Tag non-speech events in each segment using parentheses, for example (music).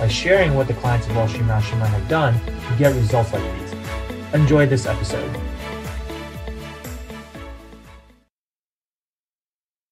by sharing what the clients of Wall Street Mastermind have done to get results like these. Enjoy this episode.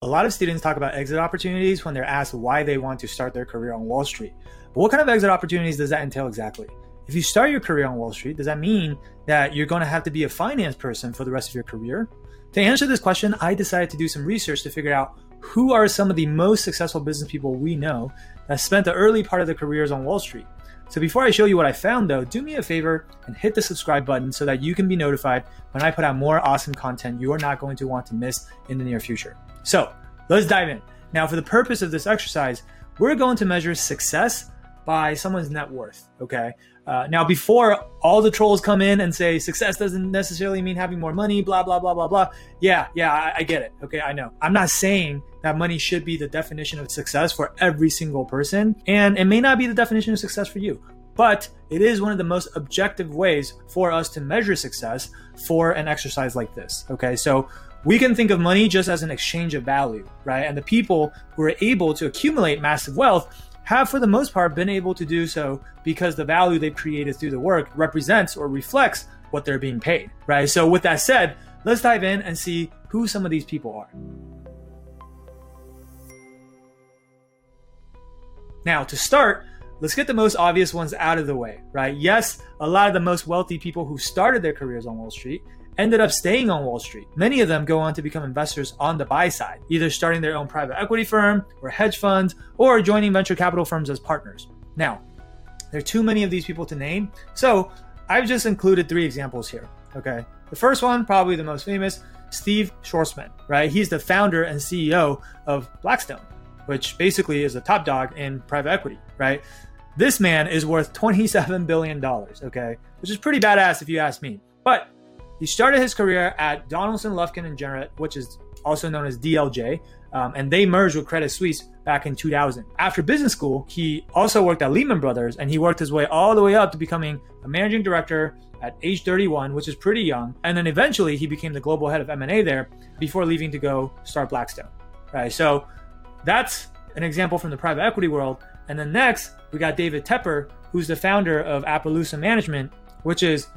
A lot of students talk about exit opportunities when they're asked why they want to start their career on Wall Street. But what kind of exit opportunities does that entail exactly? If you start your career on Wall Street, does that mean that you're going to have to be a finance person for the rest of your career? To answer this question, I decided to do some research to figure out who are some of the most successful business people we know that spent the early part of their careers on Wall Street. So before I show you what I found though, do me a favor and hit the subscribe button so that you can be notified when I put out more awesome content you are not going to want to miss in the near future. So let's dive in. Now, for the purpose of this exercise, we're going to measure success by someone's net worth. Okay. Uh, now, before all the trolls come in and say success doesn't necessarily mean having more money, blah, blah, blah, blah, blah. Yeah, yeah, I, I get it. Okay, I know. I'm not saying that money should be the definition of success for every single person, and it may not be the definition of success for you. But it is one of the most objective ways for us to measure success for an exercise like this. Okay, so we can think of money just as an exchange of value, right? And the people who are able to accumulate massive wealth have, for the most part, been able to do so because the value they've created through the work represents or reflects what they're being paid, right? So, with that said, let's dive in and see who some of these people are. Now, to start, let's get the most obvious ones out of the way, right? Yes, a lot of the most wealthy people who started their careers on Wall Street ended up staying on Wall Street. Many of them go on to become investors on the buy side, either starting their own private equity firm or hedge funds or joining venture capital firms as partners. Now, there are too many of these people to name, so I've just included three examples here. Okay. The first one, probably the most famous, Steve Schwarzman, right? He's the founder and CEO of Blackstone, which basically is a top dog in private equity, right? This man is worth $27 billion, okay? Which is pretty badass if you ask me. But he started his career at Donaldson, Lufkin, and Jenrette, which is also known as DLJ, um, and they merged with Credit Suisse back in 2000. After business school, he also worked at Lehman Brothers, and he worked his way all the way up to becoming a managing director at age 31, which is pretty young. And then eventually, he became the global head of M&A there before leaving to go start Blackstone. Right, so that's an example from the private equity world. And then next, we got David Tepper, who's the founder of Appaloosa Management, which is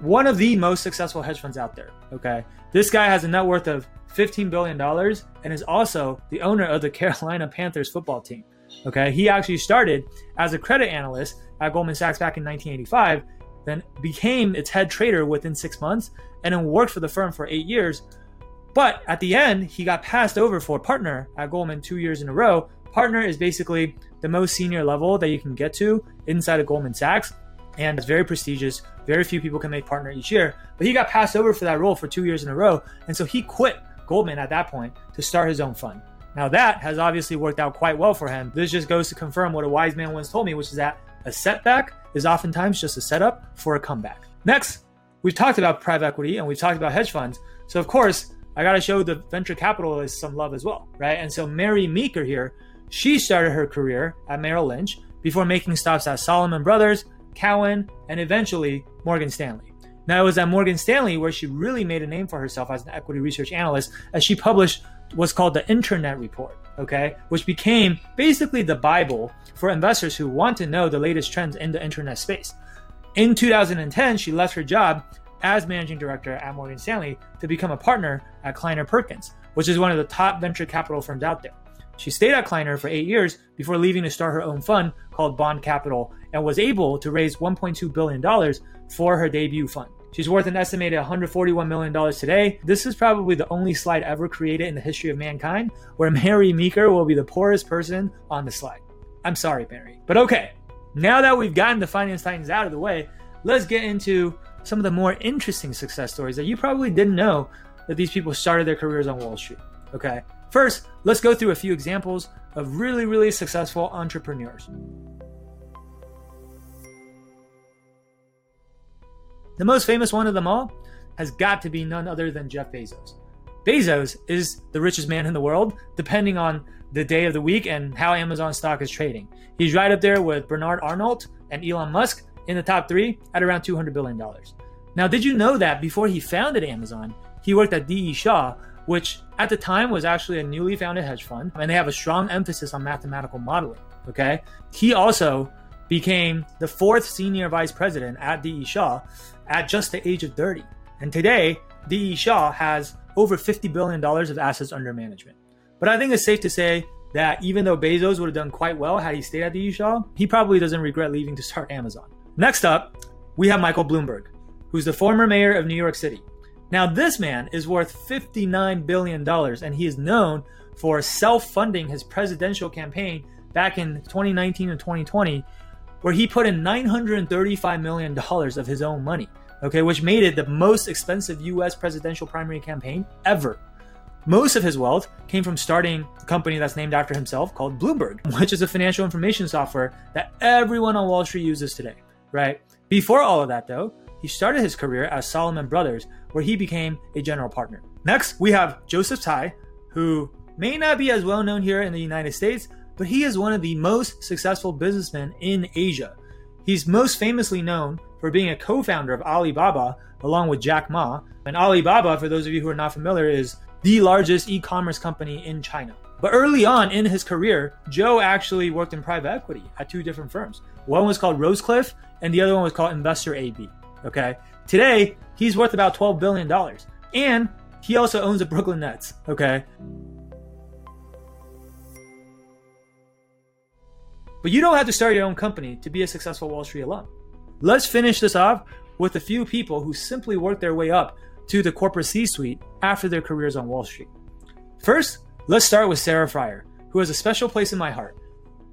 one of the most successful hedge funds out there. Okay. This guy has a net worth of $15 billion and is also the owner of the (laughs) Carolina Panthers football team. Okay. He actually started as a credit analyst at Goldman Sachs back in 1985, then became its head trader within six months, and then worked for the firm for eight years. But at the end, he got passed over for partner at Goldman two years in a row. Partner is basically the most senior level that you can get to inside of Goldman Sachs and it's very prestigious. Very few people can make partner each year, but he got passed over for that role for two years in a row, and so he quit Goldman at that point to start his own fund. Now that has obviously worked out quite well for him. This just goes to confirm what a wise man once told me, which is that a setback is oftentimes just a setup for a comeback. Next, we've talked about private equity and we've talked about hedge funds. So of course, I got to show the venture capitalists some love as well, right? And so Mary Meeker here, she started her career at Merrill Lynch before making stops at Salomon Brothers, Cowen, and eventually Morgan Stanley. Now, it was at Morgan Stanley where she really made a name for herself as an equity research analyst as she published what's called the Internet Report, okay, which became basically the Bible for investors who want to know the latest trends in the internet space. In 2010, she left her job as managing director at Morgan Stanley to become a partner at Kleiner Perkins, which is one of the top venture capital firms out there. She stayed at Kleiner for eight years before leaving to start her own fund called Bond Capital and was able to raise $1.2 billion for her debut fund. She's worth an estimated $141 million today. This is probably the only slide ever created in the history of mankind where Mary Meeker will be the poorest person on the slide. I'm sorry, Mary. But okay, now that we've gotten the finance titans out of the way, let's get into some of the more interesting success stories that you probably didn't know that these people started their careers on Wall Street. Okay, First, let's go through a few examples of really, really successful entrepreneurs. The most famous one of them all has got to be none other than Jeff Bezos. Bezos is the richest man in the world, depending on the day of the week and how Amazon stock is trading. He's right up there with Bernard Arnault and Elon Musk in the top three at around $200 billion. Now, did you know that before he founded Amazon, he worked at D.E. Shaw, which at the time was actually a newly founded hedge fund, and they have a strong emphasis on mathematical modeling. Okay. He also became the fourth senior vice president at D.E. Shaw at just the age of 30. And today, D.E. Shaw has over $50 billion of assets under management. But I think it's safe to say that even though Bezos would have done quite well had he stayed at D.E. Shaw, he probably doesn't regret leaving to start Amazon. Next up, we have Michael Bloomberg, who's the former mayor of New York City. Now, this man is worth $59 billion, and he is known for self funding his presidential campaign back in 2019 and 2020, where he put in $935 million of his own money, okay, which made it the most expensive US presidential primary campaign ever. Most of his wealth came from starting a company that's named after himself called Bloomberg, (laughs) which is a financial information software that everyone on Wall Street uses today, right? Before all of that, though, he started his career as Salomon Brothers, where he became a general partner. Next, we have Joseph Tsai, who may not be as well known here in the United States, but he is one of the most successful businessmen in Asia. He's most famously known for being a co founder of Alibaba along with Jack Ma. And Alibaba, for those of you who are not familiar, is the largest e commerce company in China. But early on in his career, Joe actually worked in private equity at two different firms. One was called Rosecliff, and the other one was called Investor AB. Okay. Today, he's worth about $12 billion. And he also owns the Brooklyn Nets. Okay. But you don't have to start your own company to be a successful Wall Street alum. Let's finish this off with a few people who simply worked their way up to the corporate C suite after their careers on Wall Street. First, let's start with Sarah Friar, who has a special place in my heart.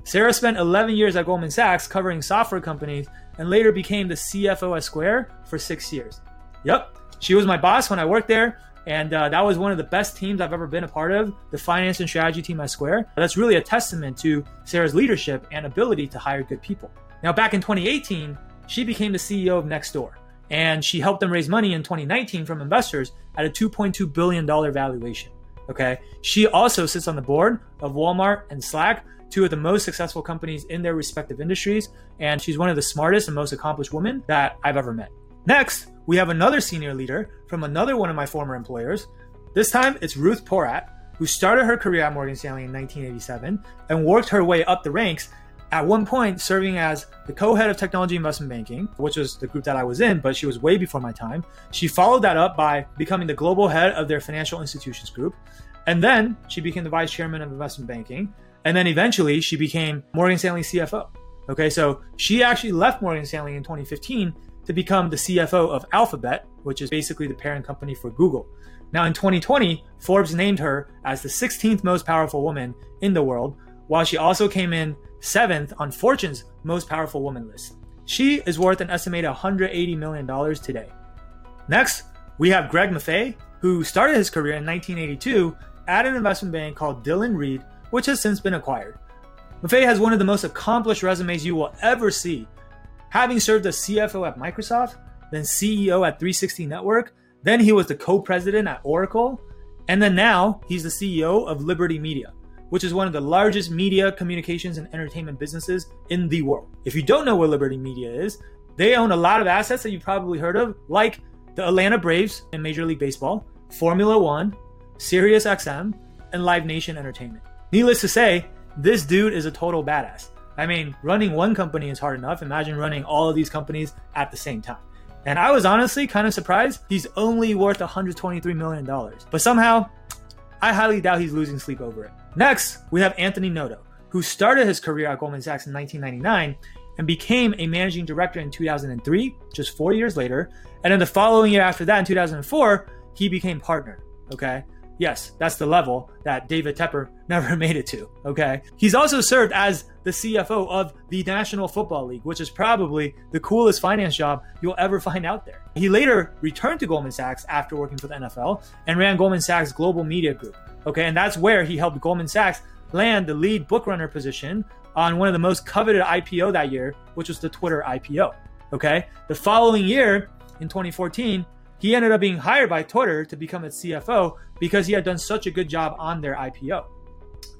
Sarah spent 11 years at Goldman Sachs covering software companies and later became the CFO at Square for six years. Yep, she was my boss when I worked there, and uh, that was one of the best teams I've ever been a part of, the finance and strategy team at Square. That's really a testament to Sarah's leadership and ability to hire good people. Now, back in 2018, she became the CEO of Nextdoor, and she helped them raise money in 2019 from investors at a $2.2 billion valuation. Okay. She also sits on the board of Walmart and Slack, two of the most successful companies in their respective industries, and she's one of the smartest and most accomplished women that I've ever met. Next, we have another senior leader from another one of my former employers. This time it's Ruth Porat, who started her career at Morgan Stanley in 1987 and worked her way up the ranks, at one point serving as the co head of technology investment banking, which was the group that I was in, but she was way before my time. She followed that up by becoming the global head of their financial institutions group. And then she became the vice chairman of investment banking. And then eventually she became Morgan Stanley CFO. Okay, so she actually left Morgan Stanley in 2015 to become the CFO of Alphabet, which is basically the parent company for Google. Now, in 2020, Forbes named her as the 16th most powerful woman in the world, while she also came in seventh on Fortune's most powerful woman list. She is worth an estimated $180 million today. Next, we have Greg Maffei, who started his career in 1982 at an investment bank called Dillon Read, which has since been acquired. Maffei has one of the most accomplished resumes you will ever see having served as CFO at Microsoft, then CEO at 360 Network, then he was the co president at Oracle, and then now he's the CEO of Liberty Media, which is one of the largest media, communications, and entertainment businesses in the world. If you don't know what Liberty Media is, they own a lot of assets that you've probably heard of, like the Atlanta Braves in Major League Baseball, Formula One, SiriusXM, and Live Nation Entertainment. Needless to say, this dude is a total badass. I mean, running one company is hard enough. Imagine running all of these companies at the same time. And I was honestly kind of surprised he's only worth $123 million. But somehow, I highly doubt he's losing sleep over it. Next, we have Anthony Noto, who started his career at Goldman Sachs in 1999 and became a managing director in 2003, just four years later. And then the following year after that, in 2004, he became partner. Okay. Yes, that's the level that David Tepper (laughs) never made it to. Okay. He's also served as the CFO of the National Football League, which is probably the coolest finance job you'll ever find out there. He later returned to Goldman Sachs after working for the NFL and ran Goldman Sachs Global Media Group. Okay. And that's where he helped Goldman Sachs land the lead bookrunner position on one of the most coveted IPO that year, which was the Twitter IPO. Okay. The following year, in 2014, he ended up being hired by Twitter to become its CFO because he had done such a good job on their IPO.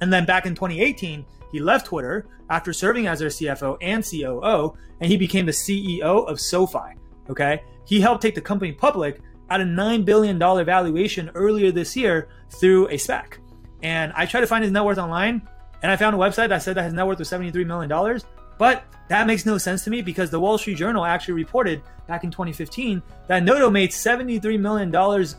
And then back in 2018, he left Twitter after serving as their CFO and COO, and he became the CEO of SoFi. Okay. He helped take the company public at a $9 billion valuation earlier this year through a SPAC. And I tried to find his net worth online, and I found a website that said that his net worth was $73 million. But that makes no sense to me because the Wall Street Journal actually reported back in 2015 that Noto made $73 million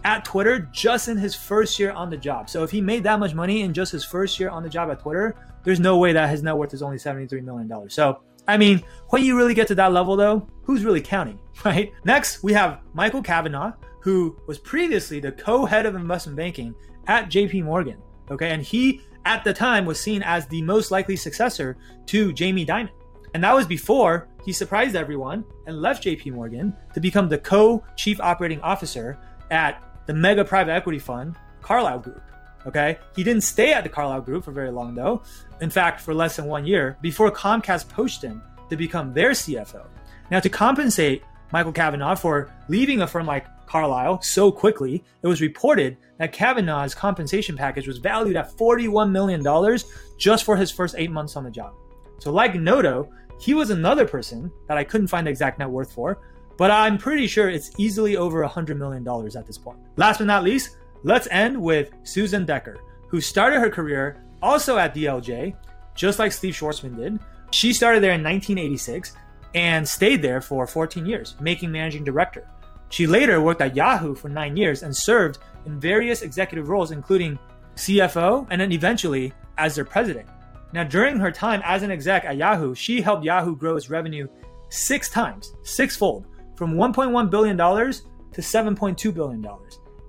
at Twitter just in his first year on the job. So if he made that much money in just his first year on the job at Twitter, there's no way that his net worth is only $73 million. So, I mean, when you really get to that level though, who's really counting, (laughs) right? Next, we have Michael Cavanagh, who was previously the co-head of investment banking at JP Morgan. Okay, and he at the time was seen as the most likely successor to Jamie Dimon. And that was before he surprised everyone and left JP Morgan to become the co chief operating officer at the mega private equity fund, Carlyle Group. Okay. He didn't stay at the Carlyle Group for very long, though. In fact, for less than one year before Comcast poached him to become their CFO. Now, to compensate Michael Cavanagh for leaving a firm like Carlyle so quickly, it was reported that Cavanagh's compensation package was valued at $41 million just for his first eight months on the job. So, like Noto, he was another person that I couldn't find the exact net worth for, but I'm pretty sure it's easily over $100 million at this point. Last but not least, let's end with Susan Decker, who started her career also at DLJ, just like Steve Schwarzman did. She started there in 1986 and stayed there for 14 years, making managing director. She later worked at Yahoo for nine years and served in various executive roles, including CFO and then eventually as their president. Now, during her time as an exec at Yahoo, she helped Yahoo grow its revenue six times, sixfold, from $1.1 billion to $7.2 billion.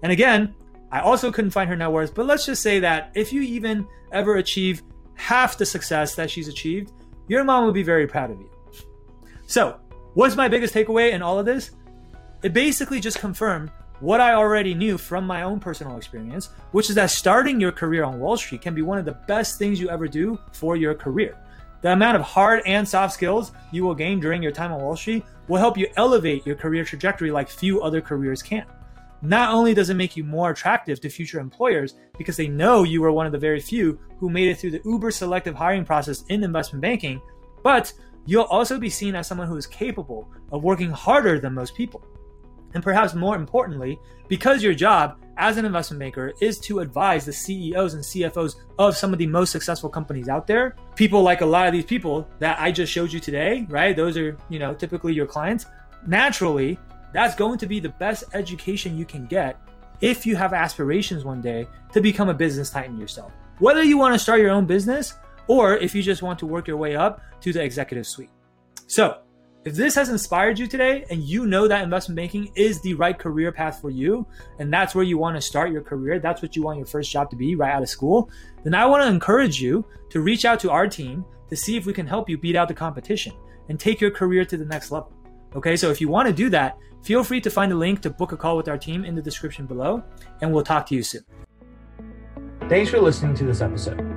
And again, I also couldn't find her net worth, but let's just say that if you even ever achieve half the success that she's achieved, your mom will be very proud of you. So, what's my biggest takeaway in all of this? It basically just confirmed what I already knew from my own personal experience, which is that starting your career on Wall Street can be one of the best things you ever do for your career. The amount of hard and soft skills you will gain during your time on Wall Street will help you elevate your career trajectory like few other careers can. Not only does it make you more attractive to future employers because they know you were one of the very few who made it through the uber selective hiring process in investment banking, but you'll also be seen as someone who is capable of working harder than most people. And perhaps more importantly, because your job as an investment banker is to advise the CEOs and CFOs of some of the most successful companies out there, people like a lot of these people that I just showed you today, right? Those are, you know, typically your clients. Naturally, that's going to be the best education you can get if you have aspirations one day to become a business titan yourself. Whether you want to start your own business or if you just want to work your way up to the executive suite. So, if this has inspired you today and you know that investment banking is the right career path for you, and that's where you want to start your career, that's what you want your first job to be right out of school, then I want to encourage you to reach out to our team to see if we can help you beat out the competition and take your career to the next level. Okay, so if you want to do that, feel free to find a link to book a call with our team in the description below, and we'll talk to you soon. Thanks for listening to this episode.